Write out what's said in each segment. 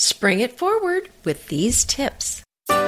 Spring it forward with these tips. Hi,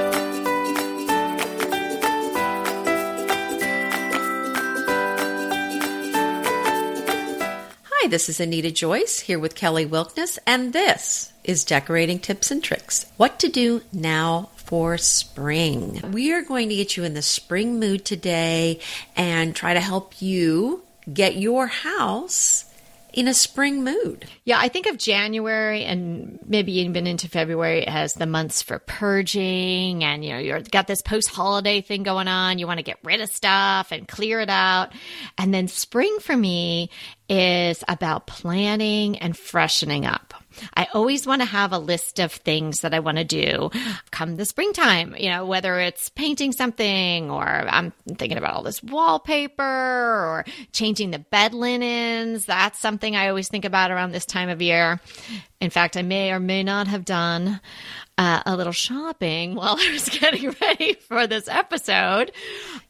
this is Anita Joyce here with Kelly Wilkniss, and this is Decorating Tips and Tricks. What to do now for spring. We are going to get you in the spring mood today and try to help you get your house in a spring mood. Yeah, I think of January and maybe even into February as the months for purging and you know, you've got this post-holiday thing going on. You want to get rid of stuff and clear it out. And then spring for me is about planning and freshening up. I always want to have a list of things that I want to do come the springtime, you know, whether it's painting something or I'm thinking about all this wallpaper or changing the bed linens. That's something I always think about around this time of year. In fact, I may or may not have done uh, a little shopping while I was getting ready for this episode.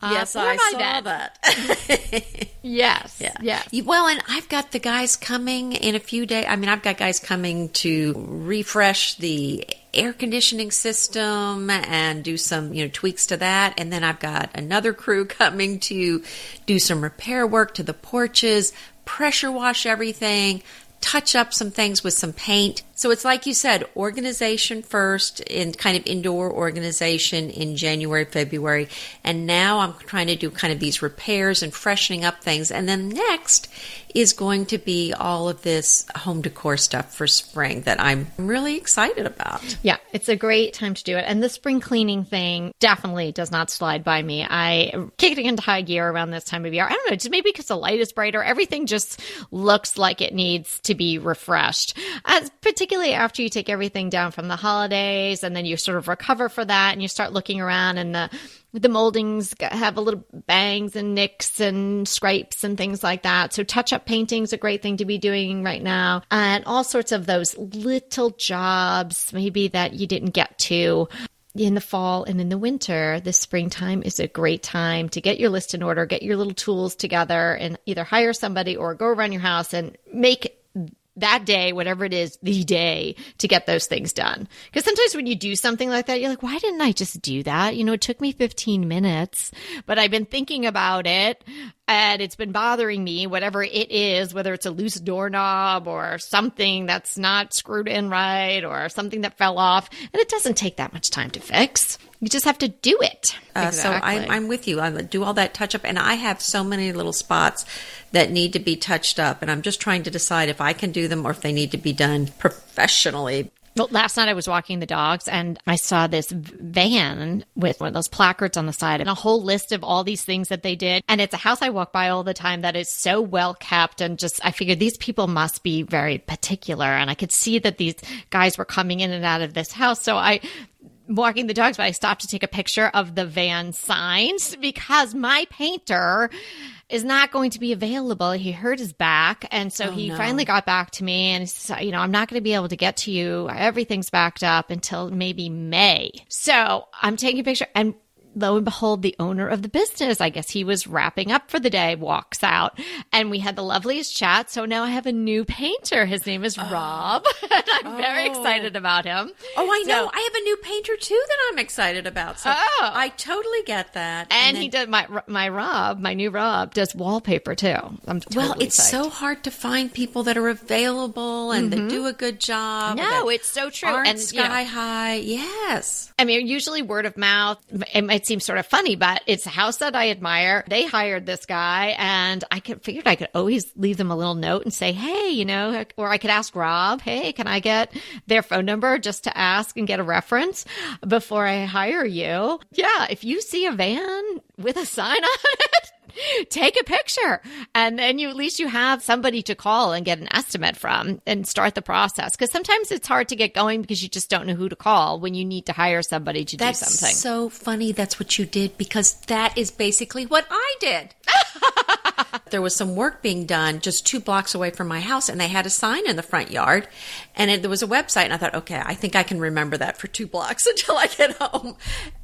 Uh, yes, I saw bed. that. yes, yeah. yes. Well, and I've got the guys coming in a few days. I mean, I've got guys coming to refresh the air conditioning system and do some you know tweaks to that and then i've got another crew coming to do some repair work to the porches pressure wash everything touch up some things with some paint. So it's like you said, organization first in kind of indoor organization in January, February. And now I'm trying to do kind of these repairs and freshening up things. And then next is going to be all of this home decor stuff for spring that I'm really excited about. Yeah, it's a great time to do it. And the spring cleaning thing definitely does not slide by me. I kicked it into high gear around this time of year. I don't know, just maybe because the light is brighter. Everything just looks like it needs to be refreshed. As particularly after you take everything down from the holidays and then you sort of recover for that and you start looking around and the the moldings have a little bangs and nicks and scrapes and things like that. So touch up painting is a great thing to be doing right now. And all sorts of those little jobs maybe that you didn't get to in the fall and in the winter, the springtime is a great time to get your list in order, get your little tools together and either hire somebody or go around your house and make that day, whatever it is, the day to get those things done. Because sometimes when you do something like that, you're like, why didn't I just do that? You know, it took me 15 minutes, but I've been thinking about it and it's been bothering me, whatever it is, whether it's a loose doorknob or something that's not screwed in right or something that fell off. And it doesn't take that much time to fix. You just have to do it. Uh, exactly. So I'm, I'm with you. I do all that touch up, and I have so many little spots that need to be touched up, and I'm just trying to decide if I can do them or if they need to be done professionally. Well, last night I was walking the dogs and I saw this van with one of those placards on the side and a whole list of all these things that they did. And it's a house I walk by all the time that is so well kept. And just, I figured these people must be very particular. And I could see that these guys were coming in and out of this house. So I walking the dogs, but I stopped to take a picture of the van signs because my painter is not going to be available. He hurt his back. And so oh, he no. finally got back to me and said, you know, I'm not going to be able to get to you. Everything's backed up until maybe May. So I'm taking a picture and lo and behold, the owner of the business, I guess he was wrapping up for the day, walks out, and we had the loveliest chat. So now I have a new painter. His name is oh. Rob, and I'm oh. very excited about him. Oh, I know. I have a new painter too that I'm excited about. So oh. I totally get that. And, and then, he does my my Rob, my new Rob, does wallpaper too. I'm totally well. It's psyched. so hard to find people that are available and mm-hmm. that do a good job. No, it's so true. and sky you know, high. Yes. I mean, usually word of mouth. It might seem sort of funny, but it's a house that I admire. They hired this guy, and I could figured I could always leave them a little note and say, "Hey, you know," or I could ask Rob, "Hey, can I get their phone number just to ask and get a reference before I hire you?" Yeah, if you see a van with a sign on it take a picture. And then you at least you have somebody to call and get an estimate from and start the process. Because sometimes it's hard to get going because you just don't know who to call when you need to hire somebody to that's do something. so funny. That's what you did because that is basically what i did there was some work being done just two blocks away from my house, and they had a sign in the front yard, and it, there was a website. And I thought, okay, I think I can remember that for two blocks until I get home.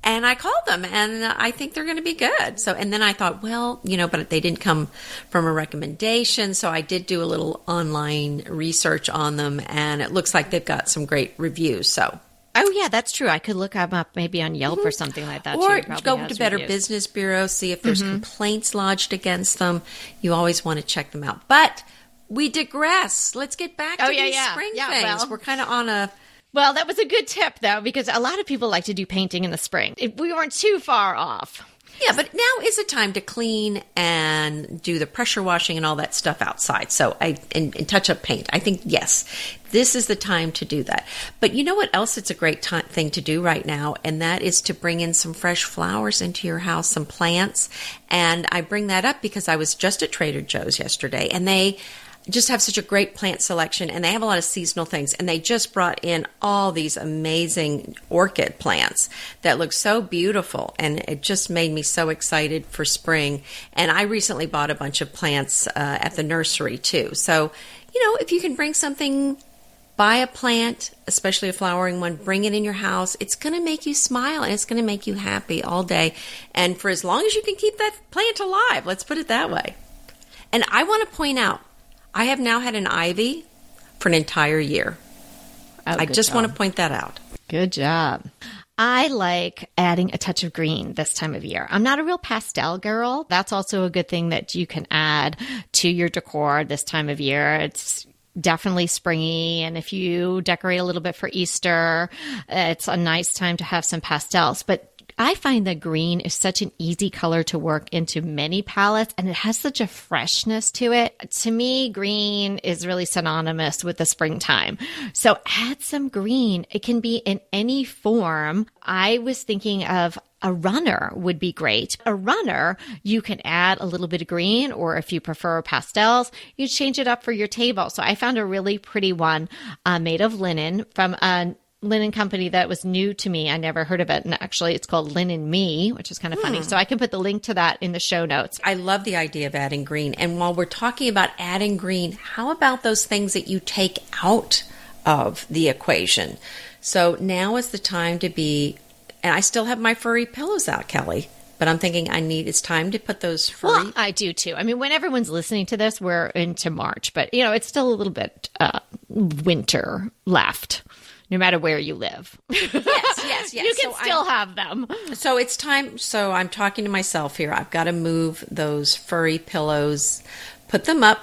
And I called them, and I think they're going to be good. So, and then I thought, well, you know, but they didn't come from a recommendation, so I did do a little online research on them, and it looks like they've got some great reviews. So Oh yeah, that's true. I could look them up maybe on Yelp or mm-hmm. something like that. or too. Go to Better reviews. Business Bureau, see if there's mm-hmm. complaints lodged against them. You always want to check them out. But we digress. Let's get back oh, to Oh, yeah, these yeah. spring Yeah, things. well. We're kind of on a Well, that was a good tip though, because a lot of people like to do painting in the spring. If we weren't too far off. Yeah, but now is the time to clean and do the pressure washing and all that stuff outside. So I and, and touch up paint. I think yes, this is the time to do that. But you know what else? It's a great time, thing to do right now, and that is to bring in some fresh flowers into your house, some plants. And I bring that up because I was just at Trader Joe's yesterday, and they just have such a great plant selection and they have a lot of seasonal things and they just brought in all these amazing orchid plants that look so beautiful and it just made me so excited for spring. And i recently bought a bunch of plants uh, at the nursery too. So you know if you can bring something buy a plant especially a flowering one bring it in your house it's going to make you smile and it's going to make you happy all day. And for as long as you can keep that plant alive let's put it that way. And i want to point out I have now had an ivy for an entire year. Oh, I just want to point that out. Good job. I like adding a touch of green this time of year. I'm not a real pastel girl. That's also a good thing that you can add to your decor this time of year. It's definitely springy. And if you decorate a little bit for Easter, it's a nice time to have some pastels. But I find that green is such an easy color to work into many palettes and it has such a freshness to it. To me, green is really synonymous with the springtime. So add some green. It can be in any form. I was thinking of a runner would be great. A runner, you can add a little bit of green, or if you prefer pastels, you change it up for your table. So I found a really pretty one uh, made of linen from a linen company that was new to me. I never heard of it. And actually, it's called Linen Me, which is kind of funny. So I can put the link to that in the show notes. I love the idea of adding green. And while we're talking about adding green, how about those things that you take out of the equation? So now is the time to be, and I still have my furry pillows out, Kelly. But I'm thinking I need. It's time to put those furry. Well, I do too. I mean, when everyone's listening to this, we're into March, but you know, it's still a little bit uh, winter left, no matter where you live. yes, yes, yes. you can So still have them. So it's time. So I'm talking to myself here. I've got to move those furry pillows, put them up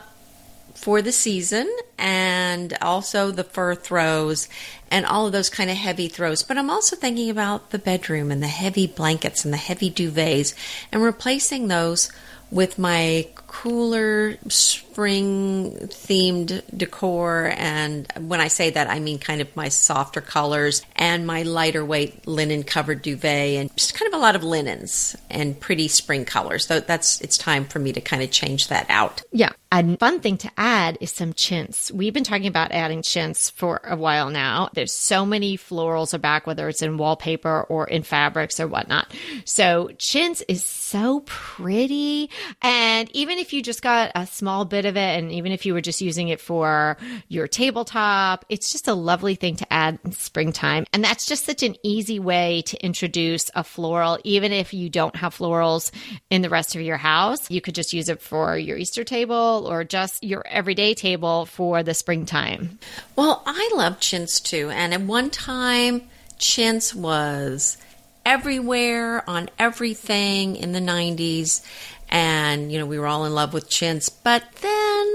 for the season, and also the fur throws and all of those kind of heavy throws. But I'm also thinking about the bedroom and the heavy blankets and the heavy duvets and replacing those with my cooler spring themed decor and when I say that I mean kind of my softer colors and my lighter weight linen covered duvet and just kind of a lot of linens and pretty spring colors. So that's it's time for me to kind of change that out. Yeah. A fun thing to add is some chintz. We've been talking about adding chintz for a while now. There's so many florals are back, whether it's in wallpaper or in fabrics or whatnot. So chintz is so pretty. And even if you just got a small bit of it, and even if you were just using it for your tabletop, it's just a lovely thing to add in springtime. And that's just such an easy way to introduce a floral, even if you don't have florals in the rest of your house. You could just use it for your Easter table or just your everyday table for the springtime. Well, I love chintz too. And at one time, chintz was everywhere on everything in the 90s. And, you know, we were all in love with chintz. But then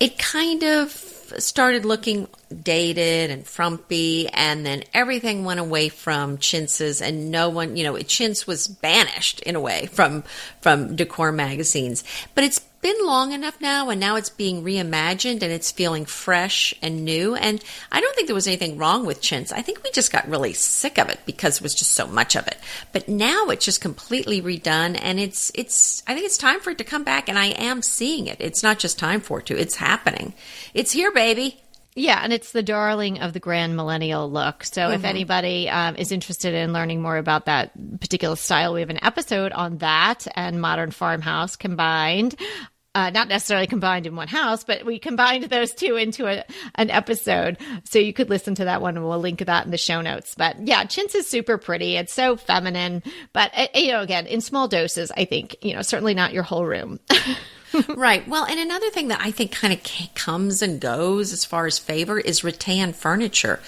it kind of started looking dated and frumpy and then everything went away from chintzes and no one you know chintz was banished in a way from from decor magazines but it's been long enough now and now it's being reimagined and it's feeling fresh and new and i don't think there was anything wrong with chintz. I think we just got really sick of it because there was just so much of it. But now it's just completely redone and it's it's i think it's time for it to come back and i am seeing it. It's not just time for it to it's happening. It's here baby. Yeah, and it's the darling of the grand millennial look. So if anybody um, is interested in learning more about that particular style, we have an episode on that and modern farmhouse combined. Uh, not necessarily combined in one house, but we combined those two into a, an episode. So you could listen to that one and we'll link that in the show notes. But yeah, chintz is super pretty. It's so feminine, but uh, you know, again, in small doses, I think, you know, certainly not your whole room. right. Well, and another thing that I think kind of comes and goes as far as favor is rattan furniture.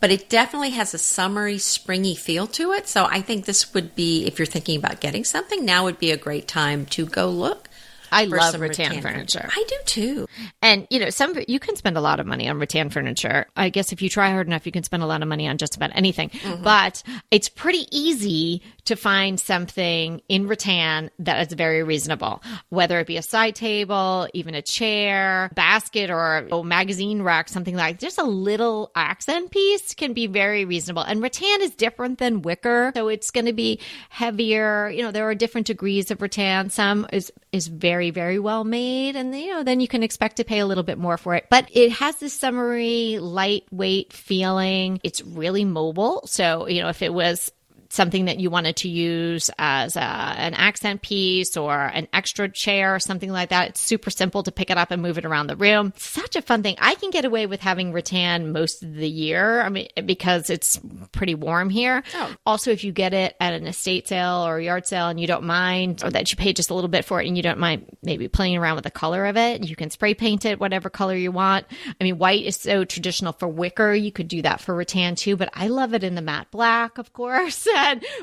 But it definitely has a summery, springy feel to it. So I think this would be, if you're thinking about getting something, now would be a great time to go look. I love rattan, rattan furniture. furniture. I do too. And you know, some you can spend a lot of money on rattan furniture. I guess if you try hard enough, you can spend a lot of money on just about anything. Mm-hmm. But it's pretty easy to find something in rattan that is very reasonable, whether it be a side table, even a chair, basket, or a magazine rack, something like just a little accent piece can be very reasonable. And rattan is different than wicker, so it's going to be heavier. You know, there are different degrees of rattan. Some is is very very well made, and you know then you can expect to pay a little bit more for it. But it has this summery, lightweight feeling. It's really mobile, so you know if it was something that you wanted to use as a, an accent piece or an extra chair or something like that, it's super simple to pick it up and move it around the room. Such a fun thing. I can get away with having rattan most of the year. I mean, because it's pretty warm here. Oh. Also, if you get it at an estate sale or yard sale and you don't mind, or that you pay just a little bit for it and you don't mind maybe playing around with the color of it, you can spray paint it whatever color you want. I mean, white is so traditional for wicker. You could do that for rattan too, but I love it in the matte black, of course.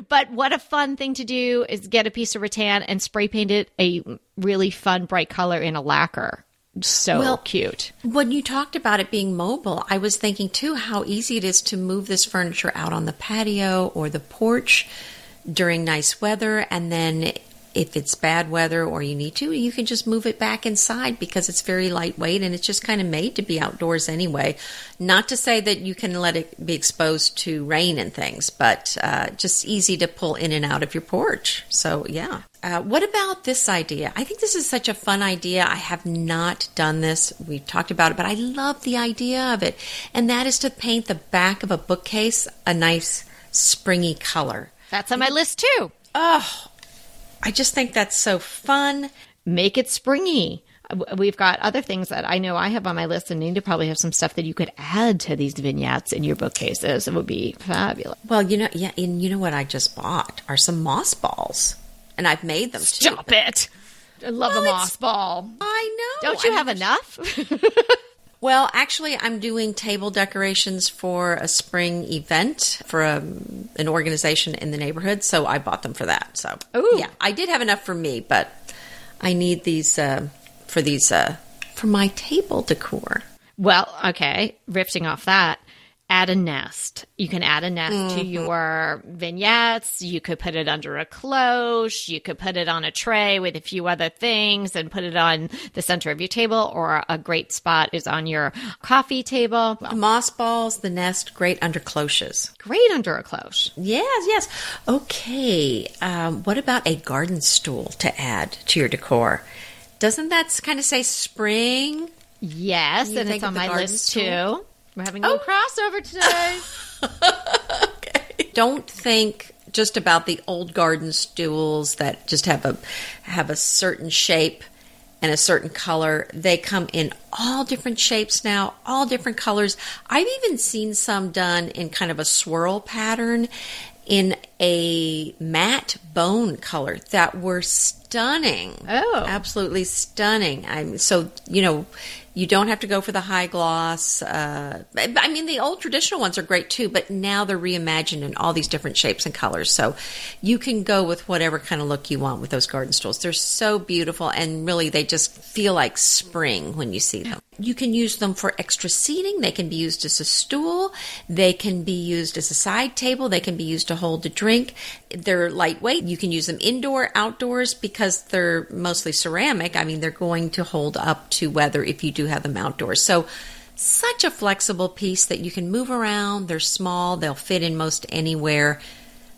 But what a fun thing to do is get a piece of rattan and spray paint it a really fun, bright color in a lacquer. So well, cute. When you talked about it being mobile, I was thinking too how easy it is to move this furniture out on the patio or the porch during nice weather and then if it's bad weather or you need to, you can just move it back inside because it's very lightweight and it's just kind of made to be outdoors anyway. Not to say that you can let it be exposed to rain and things, but uh, just easy to pull in and out of your porch. So, yeah. Uh, what about this idea? I think this is such a fun idea. I have not done this. We've talked about it, but I love the idea of it. And that is to paint the back of a bookcase a nice springy color. That's on my list too. Oh, I just think that's so fun. Make it springy. We've got other things that I know I have on my list, and need to probably have some stuff that you could add to these vignettes in your bookcases. It would be fabulous. Well, you know, yeah, and you know what I just bought are some moss balls, and I've made them. Stop too. it! I love well, a moss ball. I know. Don't you I have enough? Well, actually, I'm doing table decorations for a spring event for a, um, an organization in the neighborhood, so I bought them for that. So, Ooh. yeah, I did have enough for me, but I need these uh, for these uh, for my table decor. Well, okay, riffing off that, add a nest. You can add a nest mm-hmm. to your vignettes. You could put it under a cloche. You could put it on a tray with a few other things and put it on the center of your table, or a great spot is on your coffee table. Moss balls, the nest, great under cloches. Great under a cloche. Yes, yes. Okay. Um, what about a garden stool to add to your decor? Doesn't that kind of say spring? Yes, and it's on my list stool? too. We're having a oh. crossover today. okay. Don't think just about the old garden stools that just have a have a certain shape and a certain color. They come in all different shapes now, all different colors. I've even seen some done in kind of a swirl pattern in a matte bone color that were stunning. Oh, absolutely stunning. I'm so you know you don't have to go for the high gloss. Uh, I mean, the old traditional ones are great too, but now they're reimagined in all these different shapes and colors. So you can go with whatever kind of look you want with those garden stools. They're so beautiful, and really, they just feel like spring when you see them. You can use them for extra seating. They can be used as a stool. They can be used as a side table. They can be used to hold a drink. They're lightweight. You can use them indoor, outdoors because they're mostly ceramic. I mean, they're going to hold up to weather if you do have them outdoors. So, such a flexible piece that you can move around. They're small, they'll fit in most anywhere.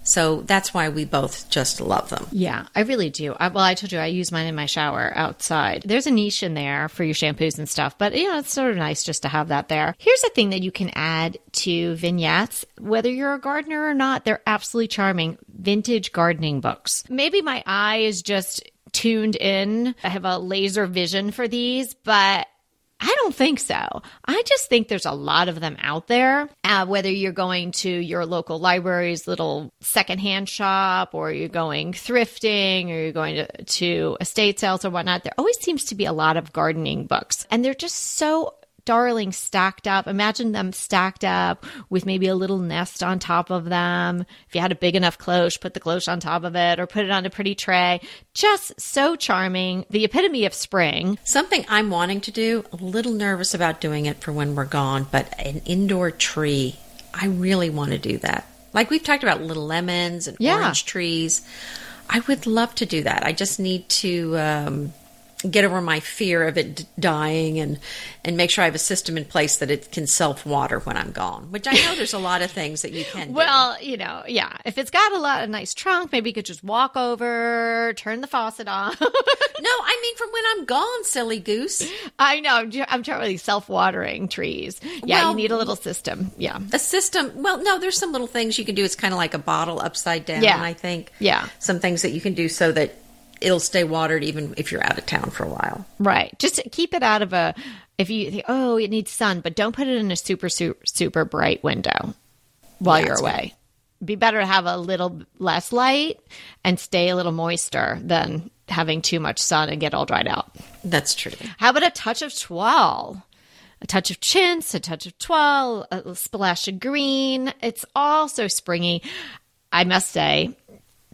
So that's why we both just love them. Yeah, I really do. I, well, I told you I use mine in my shower outside. There's a niche in there for your shampoos and stuff, but you know, it's sort of nice just to have that there. Here's a thing that you can add to vignettes, whether you're a gardener or not, they're absolutely charming. Vintage gardening books. Maybe my eye is just tuned in. I have a laser vision for these, but I don't think so. I just think there's a lot of them out there. Uh, whether you're going to your local library's little secondhand shop, or you're going thrifting, or you're going to, to estate sales or whatnot, there always seems to be a lot of gardening books. And they're just so darling stacked up. Imagine them stacked up with maybe a little nest on top of them. If you had a big enough cloche, put the cloche on top of it or put it on a pretty tray. Just so charming. The epitome of spring. Something I'm wanting to do, a little nervous about doing it for when we're gone, but an indoor tree. I really want to do that. Like we've talked about little lemons and Yeah. orange trees. I would love to do that. I just need to um, get over my fear of it dying and and make sure I have a system in place that it can self water when I'm gone. Which I know there's a lot of things that you can. do. Well, you know, yeah. If it's got a lot of nice trunk, maybe you could just walk over, turn the faucet on. no, I mean from when I'm gone, silly goose. I know. I'm, I'm totally self-watering trees. Yeah, Well- you need a little system. Yeah. A system. Well, no, there's some little things you can do. It's kind of like a bottle upside down. Yeah. I think. Yeah. Some things that you can do so that it'll stay watered even if you're out of town for a while. Right. Just keep it out of a. If you think, oh, it needs sun, but don't put it in a super super, super bright window while Yeah, you're away. Be better to have a little less light and stay a little moister than having too much sun and get all dried out. That's true. How about a touch of toile? A touch of chintz, a touch of toile, a little splash of green. It's all so springy. I must say,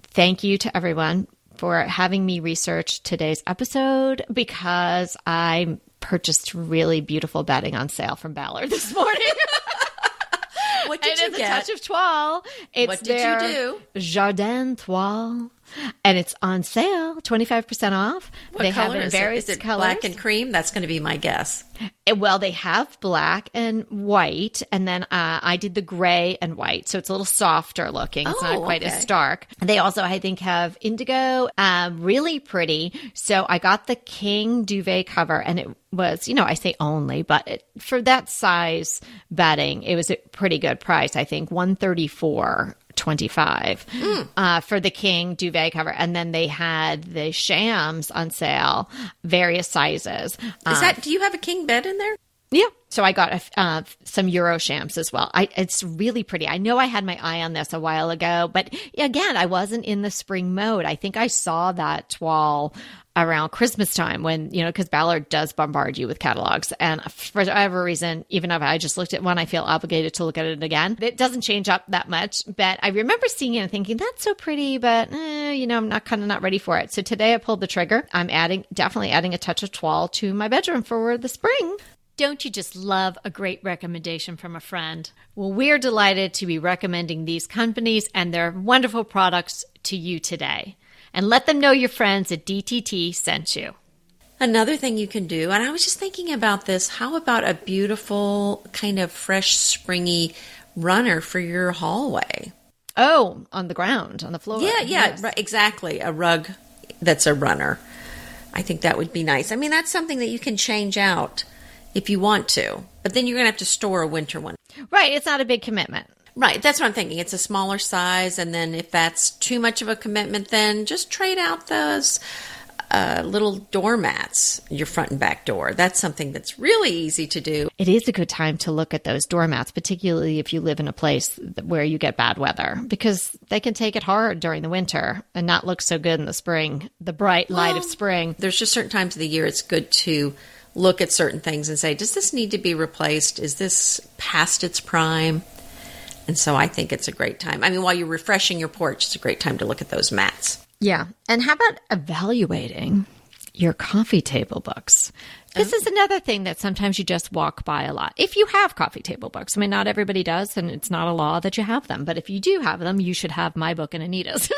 thank you to everyone for having me research today's episode because I purchased really beautiful bedding on sale from Ballard this morning. What and did you it's get? a touch of toile. It's What did you do? Jardin Toile. And it's on sale, 25% off. what they have it in is various it? It colors. black and cream? That's going to be my guess. Uh, Well, they have black and white, and then uh, I did the gray and white, so it's a little softer looking. It's not Oh, quite as okay. stark. They also, I think, have indigo, um, really pretty. So I got the king duvet cover, and it was, you know, I say only, but it, for that size bedding, it was a pretty good price. I think one thirty four. 25 uh, for the king duvet cover and then they had the shams on sale various sizes Is that? Do you have a king bed in there? yeah. So I got a, uh, some Euro shams as well. I, it's really pretty. I know I had my eye on this a while ago, but again, I wasn't in the spring mode. I think I saw that toile around Christmas time when, you know, because Ballard does bombard you with catalogs. And for whatever reason, even if I just looked at one, I feel obligated to look at it again. It doesn't change up that much, but I remember seeing it and thinking, that's so pretty, but, eh, you know, I'm not kind of not ready for it. So today I pulled the trigger. I'm adding, definitely adding a touch of toile to my bedroom for the spring. Don't you just love a great recommendation from a friend? Well, we're delighted to be recommending these companies and their wonderful products to you today. And let them know your friends at DTT sent you. Another thing you can do, and I was just thinking about this. How about a beautiful, kind of fresh, springy runner for your hallway? Oh, on the ground, on the floor. Yeah, yeah, Yes. right, exactly. A rug that's a runner. I think that would be nice. I mean, that's something that you can change out if you want to, but then you're going to have to store a winter one. Right. It's not a big commitment. Right, that's what I'm thinking. It's a smaller size, and then if that's too much of a commitment, then just trade out those uh, little doormats, your front and back door. That's something that's really easy to do. It is a good time to look at those doormats, particularly if you live in a place where you get bad weather, because they can take it hard during the winter and not look so good in the spring, the bright light of spring. There's just certain times of the year it's good to look at certain things and say, does this need to be replaced? Is this past its prime? And so I think it's a great time. I mean, while you're refreshing your porch, it's a great time to look at those mats. Yeah. And how about evaluating your coffee table books? This is another thing that sometimes you just walk by a lot. If you have coffee table books, I mean, not everybody does, and it's not a law that you have them. But if you do have them, you should have my book and Anita's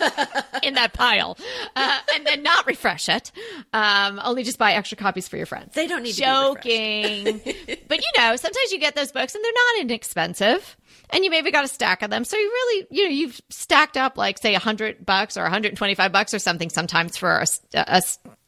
in that pile, uh, and then not refresh it. Um, only just buy extra copies for your friends. They don't need to be joking, but you know, sometimes you get those books and they're not inexpensive. And you maybe got a stack of them. So you really, you know, you've stacked up like say a hundred bucks or 125 bucks or something sometimes for a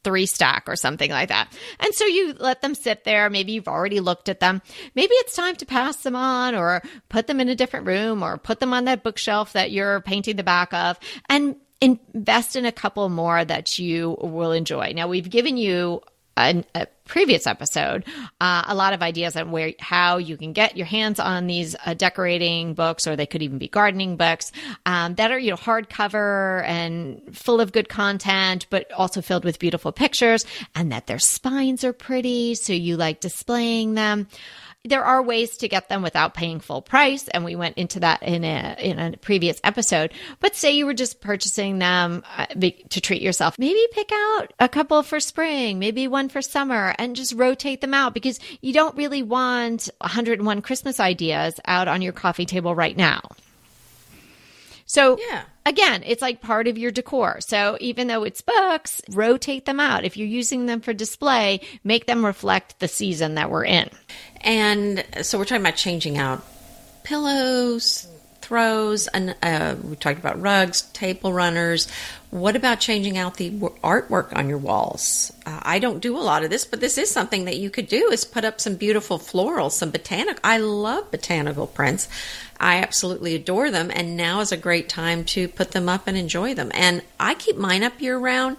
three stack or something like that. And so you let them sit there. Maybe you've already looked at them. Maybe it's time to pass them on or put them in a different room or put them on that bookshelf that you're painting the back of. And invest in a couple more that you will enjoy. Now, we've given you a, a previous episode uh, a lot of ideas on where how you can get your hands on these uh, decorating books or they could even be gardening books um, that are you know hardcover and full of good content but also filled with beautiful pictures and that their spines are pretty so you like displaying them there are ways to get them without paying full price, and we went into that in a in a previous episode. But say you were just purchasing them uh, to treat yourself, maybe pick out a couple for spring, maybe one for summer, and just rotate them out because you don't really want 101 Christmas ideas out on your coffee table right now. So yeah. again, it's like part of your decor. So even though it's books, rotate them out. If you're using them for display, make them reflect the season that we're in. And so we're talking about changing out pillows, throws, and uh, we talked about rugs, table runners. What about changing out the artwork on your walls? Uh, I don't do a lot of this, but this is something that you could do: is put up some beautiful florals, some botanical. I love botanical prints. I absolutely adore them, and now is a great time to put them up and enjoy them. And I keep mine up year round,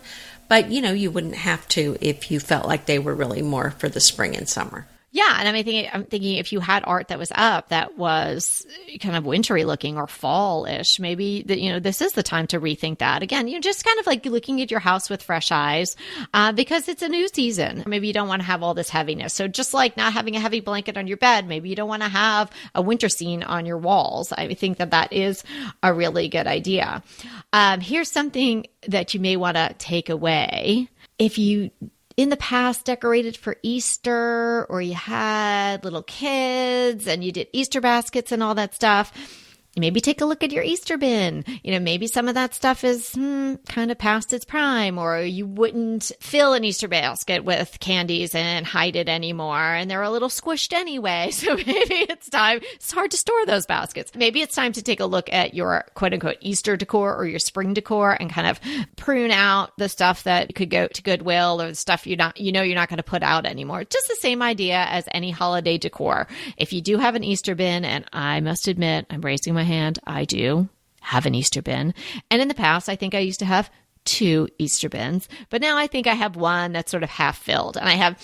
but you know, you wouldn't have to if you felt like they were really more for the spring and summer. Yeah, and I'm thinking, I'm thinking if you had art that was up that was kind of wintry looking or fall-ish, maybe that you know this is the time to rethink that. Again, you're just kind of like looking at your house with fresh eyes uh, because it's a new season. Maybe you don't want to have all this heaviness. So just like not having a heavy blanket on your bed, maybe you don't want to have a winter scene on your walls. I think that that is a really good idea. Um, here's something that you may want to take away if you in the past decorated for Easter or you had little kids and you did Easter baskets and all that stuff maybe take a look at your Easter bin. You know, maybe some of that stuff is hmm, kind of past its prime, or you wouldn't fill an Easter basket with candies and hide it anymore, and they're a little squished anyway. So maybe it's time. It's hard to store those baskets. Maybe it's time to take a look at your quote unquote Easter decor or your spring decor and kind of prune out the stuff that could go to Goodwill or the stuff you not you know you're not going to put out anymore. Just the same idea as any holiday decor. If you do have an Easter bin, and I must admit, I'm raising my hand, I do have an Easter bin. And in the past, I think I used to have two Easter bins, but now I think I have one that's sort of half filled. And I have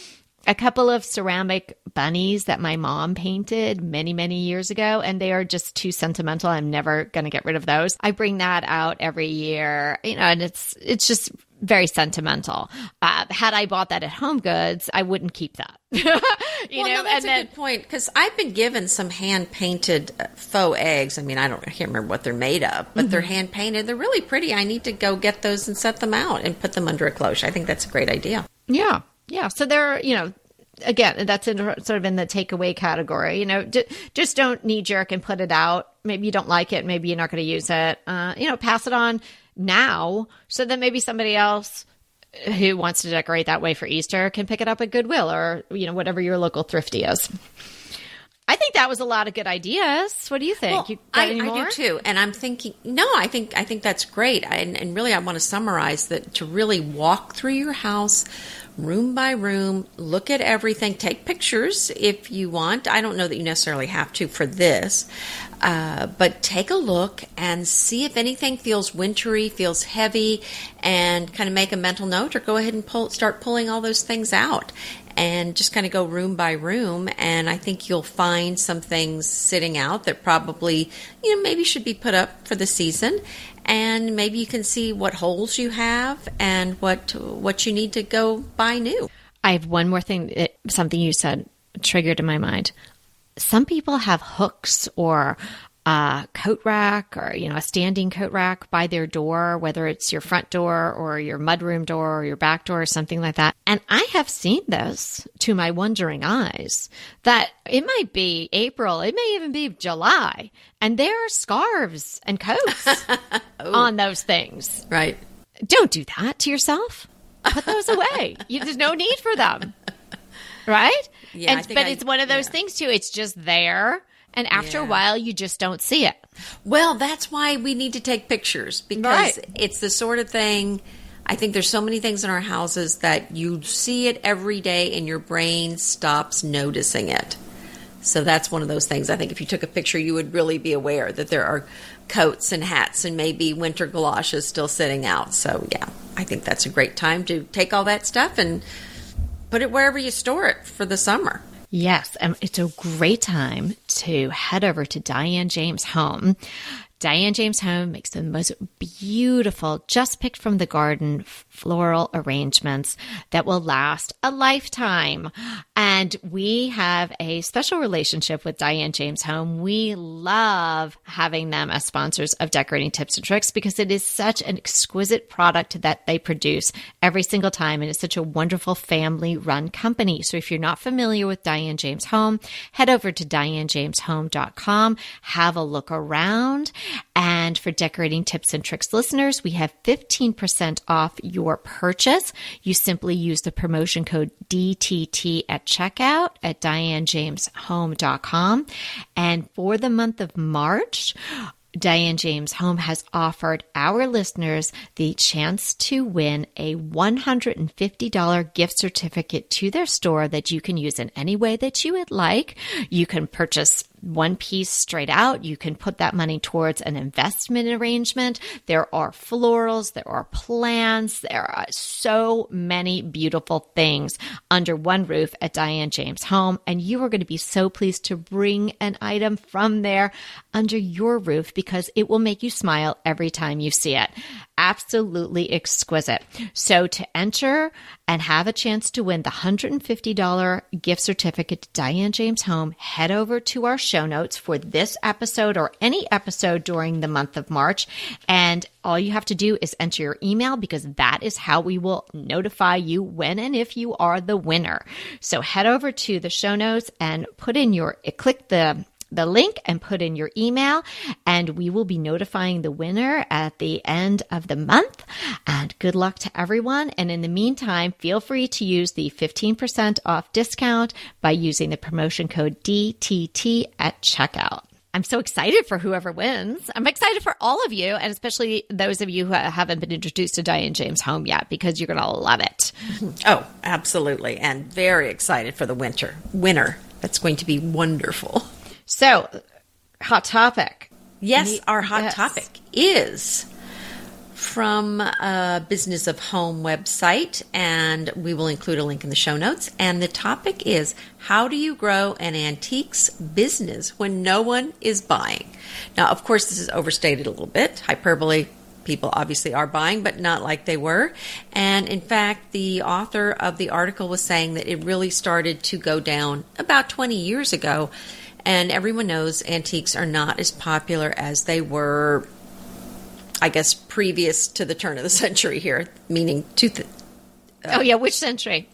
a couple of ceramic bunnies that my mom painted many, many years ago, and they are just too sentimental. I'm never going to get rid of those. I bring that out every year, you know, and it's it's just very sentimental. Uh, had I bought that at Home Goods, I wouldn't keep that. you well, know, no, that's and a then, good point because I've been given some hand painted uh, faux eggs. I mean, I don't, I can't remember what they're made of, but mm-hmm. they're hand painted. They're really pretty. I need to go get those and set them out and put them under a cloche. I think that's a great idea. Yeah, yeah. So they're, you know, again, that's in, sort of in the takeaway category. You know, d- just don't knee jerk and put it out. Maybe you don't like it. Maybe you're not going to use it. Uh, you know, pass it on now so that maybe somebody else who wants to decorate that way for Easter can pick it up at Goodwill or, you know, whatever your local thrifty is. I think that was a lot of good ideas. What do you think? Well, you I, I, do too, and I'm thinking. No, I think I think that's great. I, and, and really, I want to summarize that to really walk through your house, room by room, look at everything, take pictures if you want. I don't know that you necessarily have to for this, uh, but take a look and see if anything feels wintry, feels heavy, and kind of make a mental note or go ahead and pull, start pulling all those things out and just kind of go room by room. And I think you'll find some things sitting out that probably, you know, maybe should be put up for the season. And maybe you can see what holes you have and what what you need to go buy new. I have one more thing, something you said triggered in my mind some people have hooks or a coat rack or you know a standing coat rack by their door whether it's your front door or your mudroom door or your back door or something like that. And i have seen this to my wondering eyes that it might be april it may even be july and there are scarves and coats oh. on those things. Right. Don't do that to yourself. Put those away. You, there's no need for them. Right? Yeah, and, but I, it's one of those yeah. things too. It's just there, and after yeah. a while, you just don't see it. Well, that's why we need to take pictures because right. it's the sort of thing. I think there's so many things in our houses that you see it every day, and your brain stops noticing it. So that's one of those things. I think if you took a picture, you would really be aware that there are coats and hats and maybe winter galoshes still sitting out. So yeah, I think that's a great time to take all that stuff and put it wherever you store it for the summer. Yes, and it's a great time to head over to Diane James Home. Diane James Home makes the most beautiful, just picked from the garden floral arrangements that will last a lifetime. And we have a special relationship with Diane James Home. We love having them as sponsors of Decorating Tips and Tricks because it is such an exquisite product that they produce every single time. And it's such a wonderful family run company. So if you're not familiar with Diane James Home, head over to dianejameshome.com, have a look around. And for Decorating Tips and Tricks listeners, we have 15% off your purchase. You simply use the promotion code DTT at checkout at dianejameshome.com. And for the month of March, Diane James Home has offered our listeners the chance to win a $150 gift certificate to their store that you can use in any way that you would like. You can purchase one piece straight out. You can put that money towards an investment arrangement. There are florals, there are plants, there are so many beautiful things under one roof at Diane James Home. And you are going to be so pleased to bring an item from there under your roof because it will make you smile every time you see it absolutely exquisite. So to enter and have a chance to win the $150 gift certificate to Diane James Home, head over to our show notes for this episode or any episode during the month of March. And all you have to do is enter your email because that is how we will notify you when and if you are the winner. So head over to the show notes and put in your, click the the link and put in your email, and we will be notifying the winner at the end of the month. And good luck to everyone. And in the meantime, feel free to use the 15% off discount by using the promotion code DTT at checkout. I'm so excited for whoever wins. I'm excited for all of you, and especially those of you who haven't been introduced to Diane James Home yet, because you're going to love it. Oh, absolutely. And very excited for the winter. winner. That's going to be wonderful. So, hot topic. Yes, our hot yes. topic is from a Business of Home website, and we will include a link in the show notes. And the topic is how do you grow an antiques business when no one is buying? Now, of course, this is overstated a little bit, hyperbole. People obviously are buying, but not like they were. And in fact, the author of the article was saying that it really started to go down about 20 years ago and everyone knows antiques are not as popular as they were, I guess, previous to the turn of the century here, meaning to. Th- uh, oh, yeah, which century?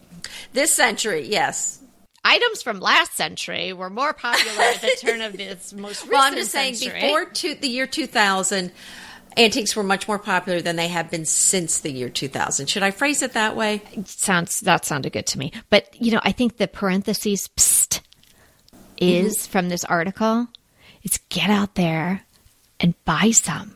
This century, yes. Items from last century were more popular at the turn of this most recent Well, I'm just century. saying, before two, the year 2000, antiques were much more popular than they have been since the year 2000. Should I phrase it that way? Sounds that sounded good to me. But you know, I think the parentheses psst, is mm-hmm. from this article is get out there and buy some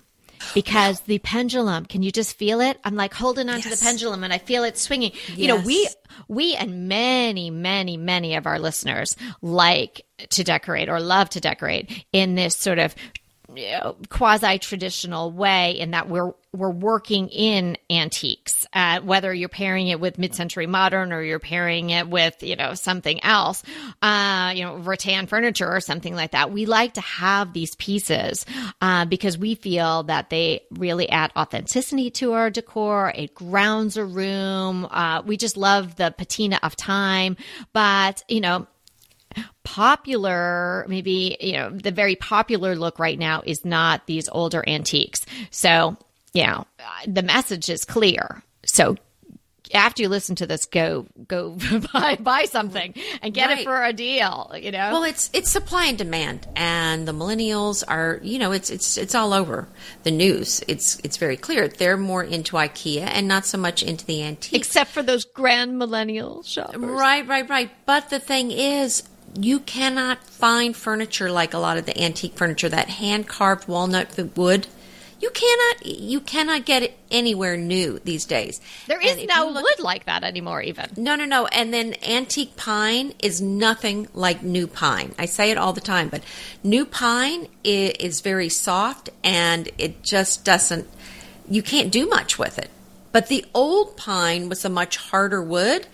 because the pendulum can you just feel it i'm like holding on yes. to the pendulum and i feel it swinging yes. you know we we and many many many of our listeners like to decorate or love to decorate in this sort of you know, quasi traditional way in that we're we're working in antiques, uh, whether you're pairing it with mid-century modern or you're pairing it with you know something else, uh, you know rattan furniture or something like that. We like to have these pieces uh, because we feel that they really add authenticity to our decor. It grounds a room. Uh, we just love the patina of time, but you know popular, maybe, you know, the very popular look right now is not these older antiques. So, you know, the message is clear. So after you listen to this, go go buy buy something and get right. it for a deal. You know. Well, it's it's supply and demand, and the millennials are you know it's it's it's all over the news. It's it's very clear they're more into IKEA and not so much into the antique, except for those grand millennial shoppers. Right, right, right. But the thing is, you cannot find furniture like a lot of the antique furniture, that hand carved walnut wood. You cannot you cannot get it anywhere new these days. There is And no look- wood like that anymore, even. no, no, no. And then antique pine is nothing like new pine. I say it all the time, but new pine i- is very soft and it just doesn't, you can't do much with it. But the old pine was a much harder wood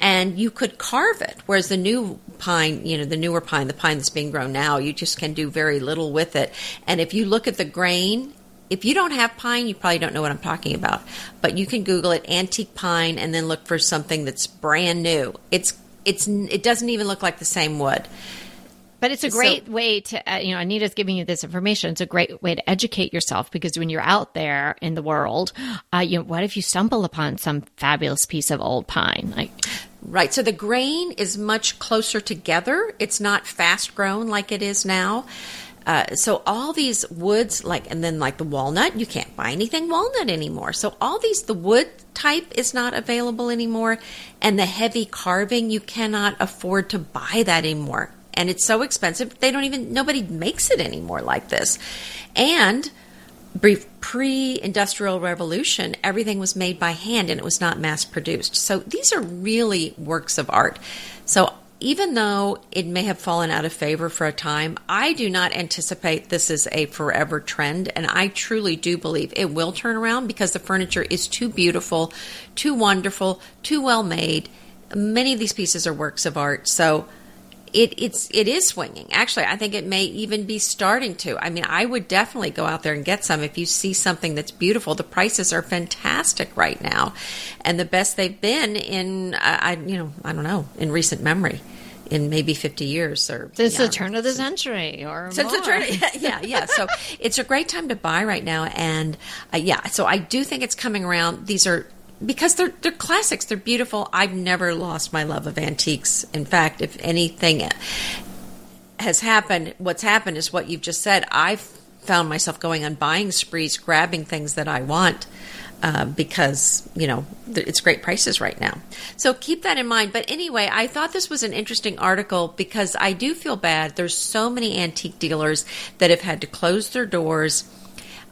and you could carve it. Whereas the new pine, you know, the newer pine, the pine that's being grown now, you just can do very little with it. And if you look at the grain, if you don't have pine, you probably don't know what I'm talking about. But you can Google it, antique pine, and then look for something that's brand new. It's it's it doesn't even look like the same wood. But it's a So- great way to, uh, you know, Anita's giving you this information. It's a great way to educate yourself because when you're out there in the world, uh, you know, what if you stumble upon some fabulous piece of old pine? Like, Right. So the grain is much closer together. It's not fast grown like it is now. Uh, so all these woods, like, and then like the walnut, you can't buy anything walnut anymore. So all these, the wood type is not available anymore, and the heavy carving, you cannot afford to buy that anymore. And it's so expensive, they don't even, nobody makes it anymore like this. And pre industrial revolution, everything was made by hand and it was not mass produced. So these are really works of art. So even though it may have fallen out of favor for a time, I do not anticipate this is a forever trend. And I truly do believe it will turn around because the furniture is too beautiful, too wonderful, too well made. Many of these pieces are works of art. So it, it's it is swinging. Actually, I think it may even be starting to. I mean, I would definitely go out there and get some if you see something that's beautiful. The prices are fantastic right now, and the best they've been in I, I you know I don't know in recent memory, in maybe fifty years or since yeah. the turn of the century or Since the more. turn, yeah, yeah. So it's a great time to buy right now, and uh, yeah. So I do think it's coming around. These are because they're they're classics. They're beautiful. I've never lost my love of antiques. In fact, if anything has happened, what's happened is what you've just said. I've found myself going on buying sprees, grabbing things that I want. Uh, because you know it's great prices right now, so keep that in mind. But anyway, I thought this was an interesting article because I do feel bad. There's so many antique dealers that have had to close their doors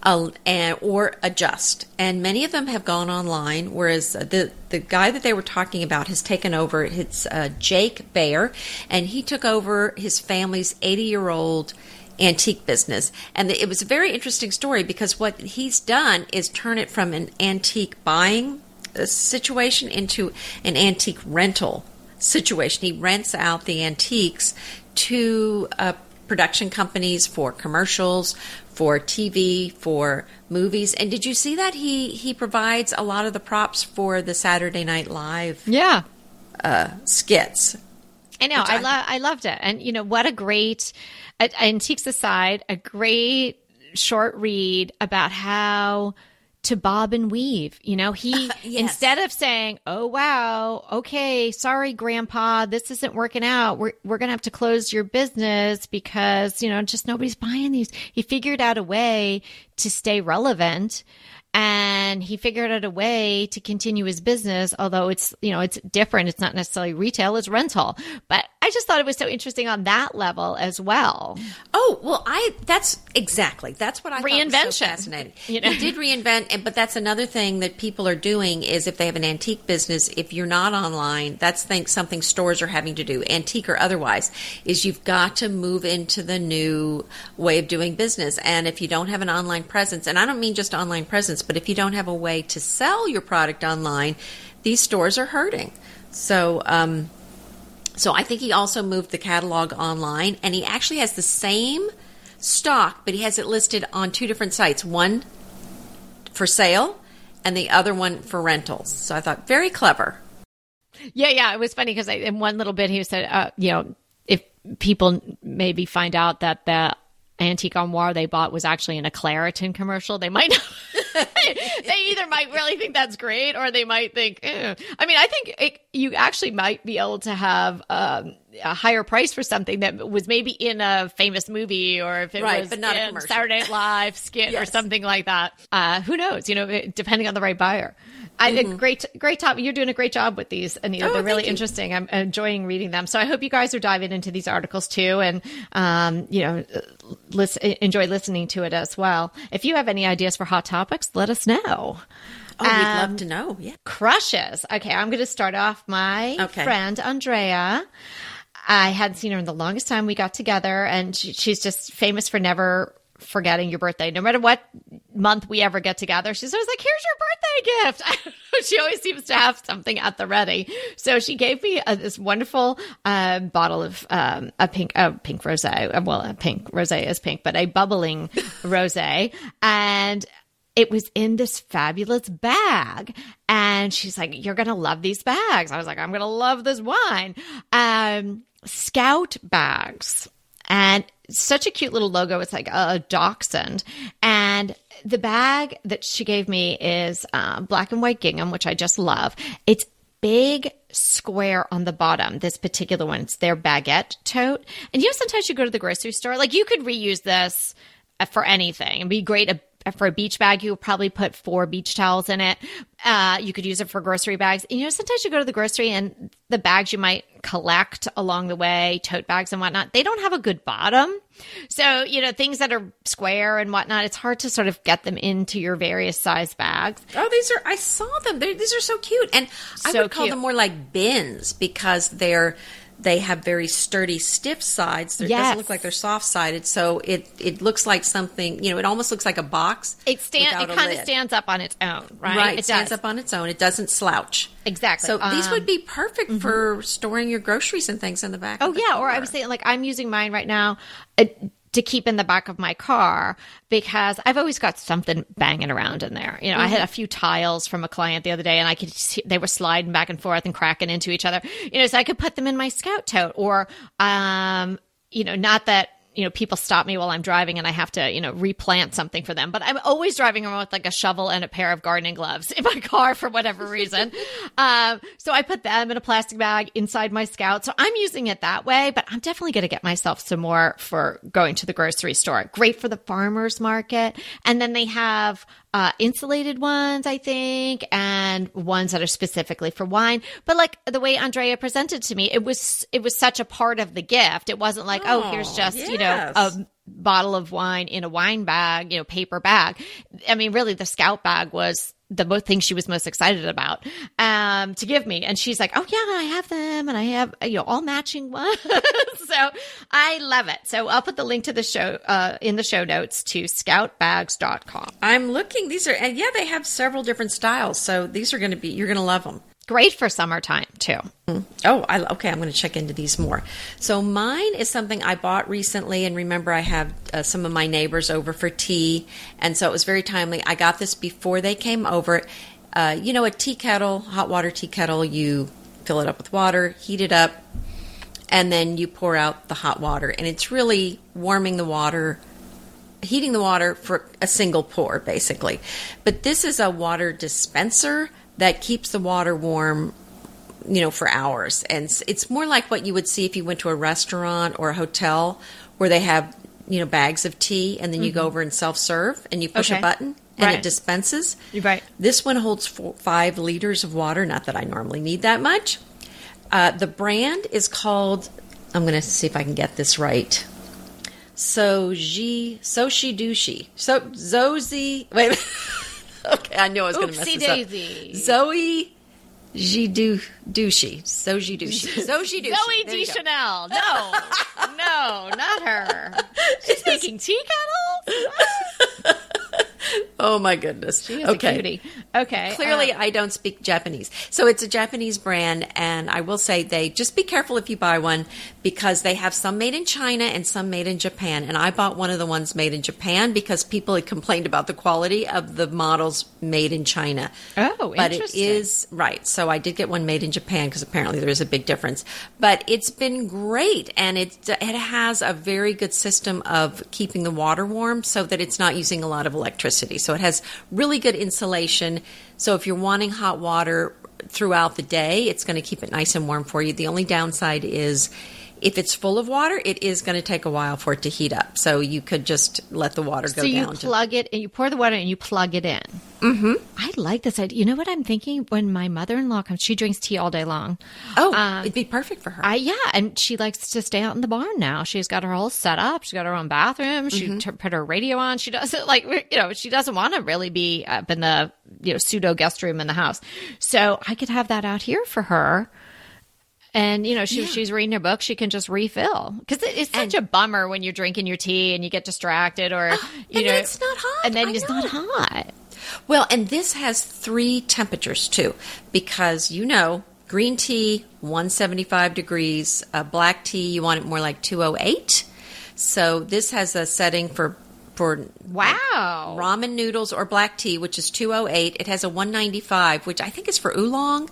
uh, and, or adjust. And many of them have gone online, whereas the the guy that they were talking about has taken over. It's uh, Jake Bayer, and he took over his family's 80 year old antique business. And it was a very interesting story because what he's done is turn it from an antique buying uh, situation into an antique rental situation. He rents out the antiques to uh, production companies for commercials, for TV, for movies. And did you see that he he provides a lot of the props for the Saturday Night Live Yeah. uh, skits? I know. I, I- lo- I loved it. And, you know, what a great, antiques aside, a great short read about how to bob and weave. You know, he, Yes. instead of saying, oh, wow, okay, sorry, grandpa, this isn't working out. We're, we're going to have to close your business because, you know, just nobody's buying these. He figured out a way to stay relevant and he figured out a way to continue his business although it's you know it's different it's not necessarily retail it's rental but i just thought it was so interesting on that level as well Oh well, I that's exactly that's what I thought was so fascinating. You know? He did reinvent, but that's another thing that people are doing is if they have an antique business, if you're not online, that's think something stores are having to do, antique or otherwise, is you've got to move into the new way of doing business. And if you don't have an online presence, and I don't mean just online presence, but if you don't have a way to sell your product online, these stores are hurting. So. um so I think he also moved the catalog online, and he actually has the same stock, but he has it listed on two different sites: one for sale, and the other one for rentals. So I thought very clever. yeah yeah it was funny because in one little bit he said uh, you know if people maybe find out that the antique armoire they bought was actually in a claritin commercial they might they either might really think that's great or they might think eh. i mean i think it, you actually might be able to have um, a higher price for something that was maybe in a famous movie or if it Right, was but not a in. Saturday Night Live skit or something like that. Uh, who knows? You know, depending on the right buyer. I, a great, great topic. You're doing a great job with these, Anita. Mm-hmm. Oh, They're really you. interesting. I'm enjoying reading them. So I hope you guys are diving into these articles too, and um, you know, listen, enjoy listening to it as well. If you have any ideas for hot topics, let us know. Oh, we'd Um, love to know. Yeah. crushes. Okay, I'm going to start off my Okay. friend Andrea. I hadn't seen her in the longest time. We got together, and she, she's just famous for never forgetting your birthday. No matter what month we ever get together, she's always like, "Here's your birthday gift." I don't know, she always seems to have something at the ready. So she gave me a, this wonderful um, bottle of um, a pink, a pink rosé. Well, a pink rosé is pink, but a bubbling rosé, and it was in this fabulous bag. And she's like, You're going to love these bags. I was like, I'm going to love this wine. Um, Scout bags. And such a cute little logo. It's like a dachshund. And the bag that she gave me is uh, black and white gingham, which I just love. It's big square on the bottom. This particular one, it's their baguette tote. And you know, sometimes you go to the grocery store, like you could reuse this for anything. It'd be great uh, for a beach bag. You would probably put four beach towels in it. Uh, you could use it for grocery bags. You know, sometimes you go to the grocery and the bags you might collect along the way, tote bags and whatnot, they don't have a good bottom. So, you know, things that are square and whatnot, it's hard to sort of get them into your various size bags. Oh, these are. I saw them. They're, these are so cute, and I would call cute. them more like bins because they're they have very sturdy, stiff sides. They're- It doesn't look like they're soft sided, so it it looks like something. You know, it almost looks like a box. It stand, it kind of stands up on its own, right? Right, it, stands does. up on its own. It doesn't slouch. Exactly. So these Um, would be perfect for storing your groceries and things in the back. Oh of the yeah, or I was saying like I'm using mine right now uh, to keep in the back of my car because I've always got something banging around in there. You know, I had a few tiles from a client the other day, and I could see they were sliding back and forth and cracking into each other. You know, so I could put them in my scout tote, or um, you know, not that. You know, people stop me while I'm driving and I have to, you know, replant something for them. But I'm always driving around with like a shovel and a pair of gardening gloves in my car for whatever reason. um, so I put them in a plastic bag inside my scout. So I'm using it that way, but I'm definitely going to get myself some more for going to the grocery store. Great for the farmer's market. And then they have uh, insulated ones, I think, and ones that are specifically for wine. But like the way Andrea presented to me, it was it was such a part of the gift. It wasn't like, oh, here's Oh, just you know a bottle of wine in a wine bag, you know, paper bag. I mean, really, the scout bag was the thing she was most excited about um, to give me. And she's like, "Oh yeah, I have them, and I have you know all matching ones." so I love it. So I'll put the link to the show uh, in the show notes to scoutbags.com. I'm looking. These are and yeah, they have several different styles. So these are going to be you're going to love them. Great for summertime too. Oh, I, okay. I'm going to check into these more. So mine is something I bought recently, and remember, I have uh, some of my neighbors over for tea, and so it was very timely. I got this before they came over. Uh, you know, a tea kettle, hot water tea kettle. You fill it up with water, heat it up, and then you pour out the hot water, and it's really warming the water heating the water for a single pour, basically. But this is a water dispenser that keeps the water warm, you know, for hours. And it's- more like what you would see if you went to a restaurant or a hotel where they have, you know, bags of tea and then you go over and self serve and you push Okay. a button and Right. it dispenses. You're right. This one holds four, five liters of water. Not that I normally need that much. Uh, the brand is called. I'm going to see if I can get this right. Soji Soshi Dushi. So Zozi. Wait. okay, I knew I was going to mess this up. daisy. Zoe Dushi. Soji Dushi. Zoji Dushi. Zoe There you go. Deschanel. No, no, not her. She's making tea kettles. Oh my goodness. She is a cutie. Okay. Clearly, uh, I don't speak Japanese. So it's a Japanese brand, and I will say they just be careful if you buy one because they have some made in China and some made in Japan. And I bought one of the ones made in Japan because people had complained about the quality of the models made in China. Oh, but it interesting. is right. So I did get one made in Japan because apparently there is a big difference. But it's been great, and it it has a very good system of keeping the water warm so that it's not using a lot of electricity. So it has really good insulation. So if you're wanting hot water throughout the day, it's going to keep it nice and warm for you. The only downside is If it's full of water, it is going to take a while for it to heat up. So you could just let the water go so you down. to- plug it and you pour the water and you plug it in. Mm-hmm. I like this idea. You know what I'm thinking? When my mother-in-law comes, she drinks tea all day long. oh, uh, it'd be perfect for her. I yeah, and she likes to stay out in the barn now. She's got her whole setup. She's got her own bathroom. She Mm-hmm. t- put her radio on. She doesn't like you know she doesn't want to really be up in the you know pseudo guest room in the house. So I could have that out here for her. And you know, she, she's reading her book. She can just refill because it, it's such a bummer when you're drinking your tea and you get distracted, or you Ah, and know, it's not hot. and then I it's know. not hot. Well, and this has three temperatures too, because you know, green tea 175 degrees, uh, black tea you want it more like 208. So this has a setting for for Wow. ramen noodles or black tea, which is 208. It has a 195, which I think is for oolong,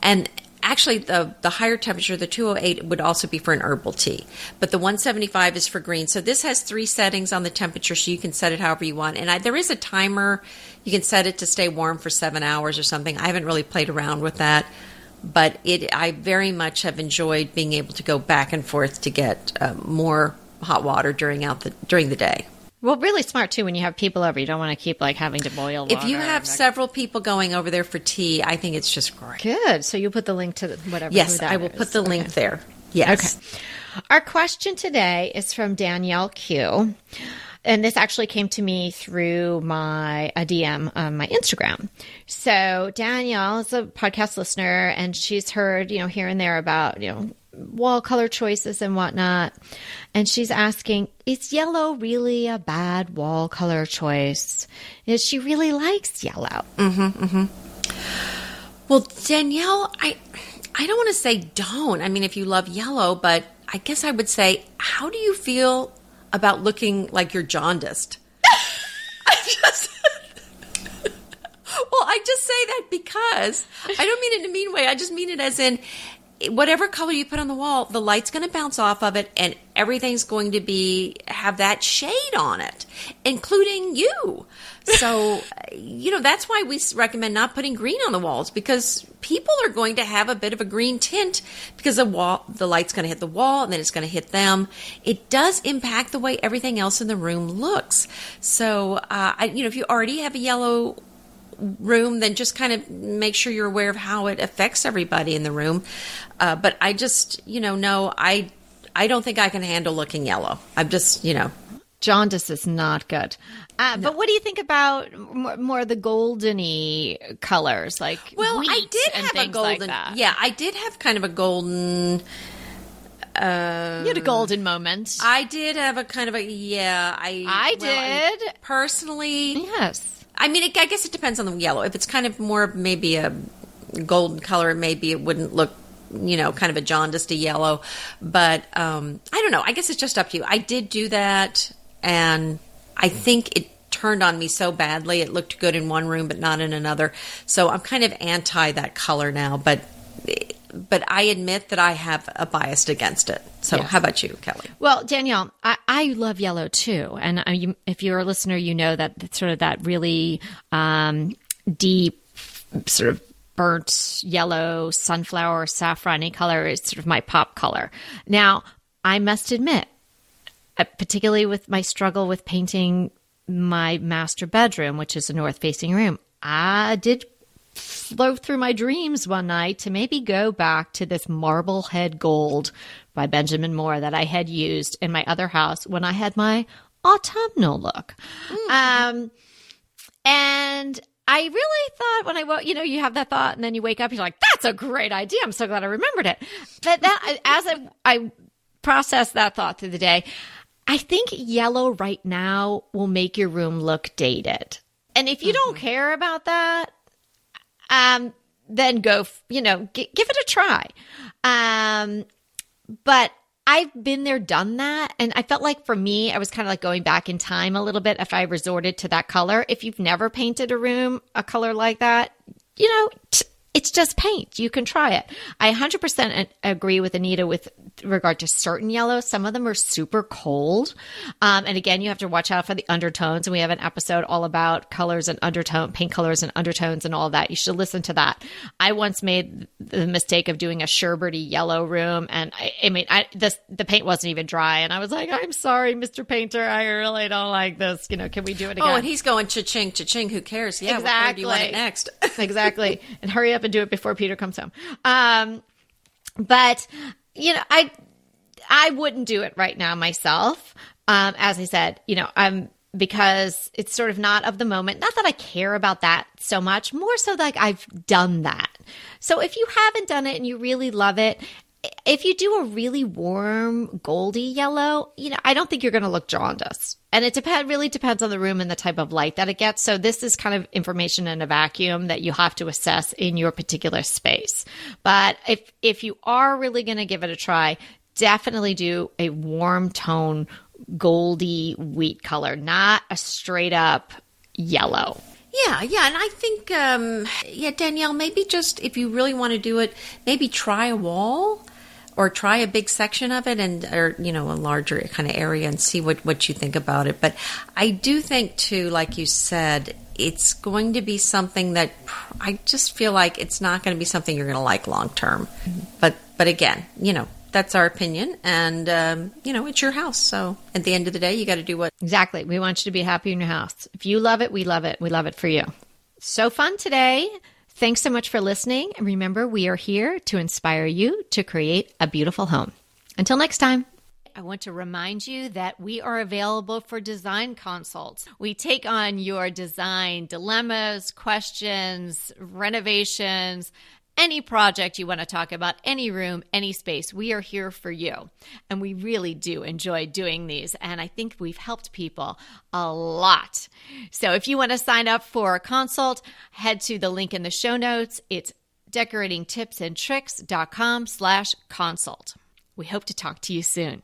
and actually the the higher temperature, the 208, would also be for an herbal tea, but the 175 is for green. So this has three settings on the temperature, so you can set it however you want. And I, there is a timer; you can set it to stay warm for seven hours or something. I haven't really played around with that. But it, I very much have enjoyed being able to go back and forth to get uh, more hot water during out the during the day. Well, really smart too when you have people over. You don't want to keep like having to boil. If you have several people going over there for tea, I think it's just great. Good. So you'll put the link to the, whatever. Yes, I will is. put the Okay. link there. Yes. Okay. Our question today is from Danielle Q. And this actually came to me through my a DM on my Instagram. So Danielle is a podcast listener, and she's heard you know here and there about you know wall color choices and whatnot. And she's asking, is yellow really a bad wall color choice? Is she really likes yellow? Mm-hmm, mm-hmm. Well, Danielle, I I don't want to say don't. I mean, if you love yellow, but I guess I would say, how do you feel about looking like you're jaundiced? I just Well, I just say that because I don't mean it in a mean way. I just mean it as in whatever color you put on the wall, the light's going to bounce off of it and everything's going to be have that shade on it, including you. So, you know, that's why we recommend not putting green on the walls because people are going to have a bit of a green tint because the wall the light's going to hit the wall and then it's going to hit them. It does impact the way everything else in the room looks. So, uh, I, you know, if you already have a yellow room, then just kind of make sure you're aware of how it affects everybody in the room. Uh, but I just, you know, no, I, I don't think I can handle looking yellow. I'm just, you know, Jaundice is not good. Uh, But what do you think about more, more the goldeny colors, like well, I did have a things like golden, yeah, I did have kind of a golden. Uh, you had a golden moment. I did have a kind of a yeah. I I well, I- did. personally. yes, I mean, it, I guess it depends on the yellow. If it's kind of more maybe a golden color, maybe it wouldn't look, you know, kind of a jaundiced yellow. But um, I don't know. I guess it's just up to you. I did do that, and I think it turned on me so badly. It looked good in one room, but not in another. So I'm kind of anti that color now. But but I admit that I have a bias against it. So how about you, Kelly? Well, Danielle, I, I love yellow too, and uh, you, if you're a listener, you know that that sort of that really um, deep, sort of burnt yellow, sunflower, saffrony color is sort of my pop color. Now, I must admit, uh, particularly with my struggle with painting my master bedroom, which is a north facing room, I did flow through my dreams one night to maybe go back to this Marblehead Gold by Benjamin Moore that I had used in my other house when I had my autumnal look. Um, and I really thought when I woke, you know, you have that thought and then you wake up, you're like, that's a great idea. I'm so glad I remembered it. But that, as I, I processed that thought through the day, I think yellow right now will make your room look dated. And if you don't care about that, um, then go, you know, g- give it a try. Um, but I've been there, done that. And I felt like for me, I was kind of like going back in time a little bit if I resorted to that color. If you've never painted a room a color like that, you know, t- it's just paint. You can try it. I 100% agree with Anita with regard to certain yellows. Some of them are super cold. Um, and again, you have to watch out for the undertones. And we have an episode all about colors and undertone, paint colors and undertones and all that. You should listen to that. I once made the mistake of doing a Sherberty yellow room. And I, I mean, I, this, the paint wasn't even dry. And I was like, I'm sorry, Mr. Painter. I really don't like this. You know, can we do it again? Oh, and he's going cha-ching, cha-ching. Who cares? Yeah. Exactly. What do you want it next? exactly. And hurry up and do it before Peter comes home. Um, but you know, I I wouldn't do it right now myself. Um, as I said, you know, I'm because it's sort of not of the moment. Not that I care about that so much, more so like I've done that. So if you haven't done it and you really love it, if you do a really warm goldy yellow, you know, I don't think you're going to look jaundiced. And it depend really depends on the room and the type of light that it gets. So this is kind of information in a vacuum that you have to assess in your particular space. But if if you are really going to give it a try, definitely do a warm tone goldy wheat color, not a straight up yellow. Yeah, yeah, and I think, um, yeah, Danielle, maybe just if you really want to do it, maybe try a wall or try a big section of it and or you know a larger kind of area and see what what you think about it. But i do think too like you said it's going to be something that i just feel like it's not going to be something you're going to like long term. But but again you know that's our opinion and um, you know it's your house. So at the end of the day you got to do what exactly. We want you to be happy in your house. If you love it we love it. We love it for you. So fun today Thanks so much for listening. And remember, we are here to inspire you to create a beautiful home. Until next time. I want to remind you that we are available for design consults. We take on your design dilemmas, questions, renovations, any project you want to talk about, any room, any space, we are here for you. And we really do enjoy doing these. And I think we've helped people a lot. So if you want to sign up for a consult, head to the link in the show notes. It's decoratingtipsandtricks.com slash consult. We hope to talk to you soon.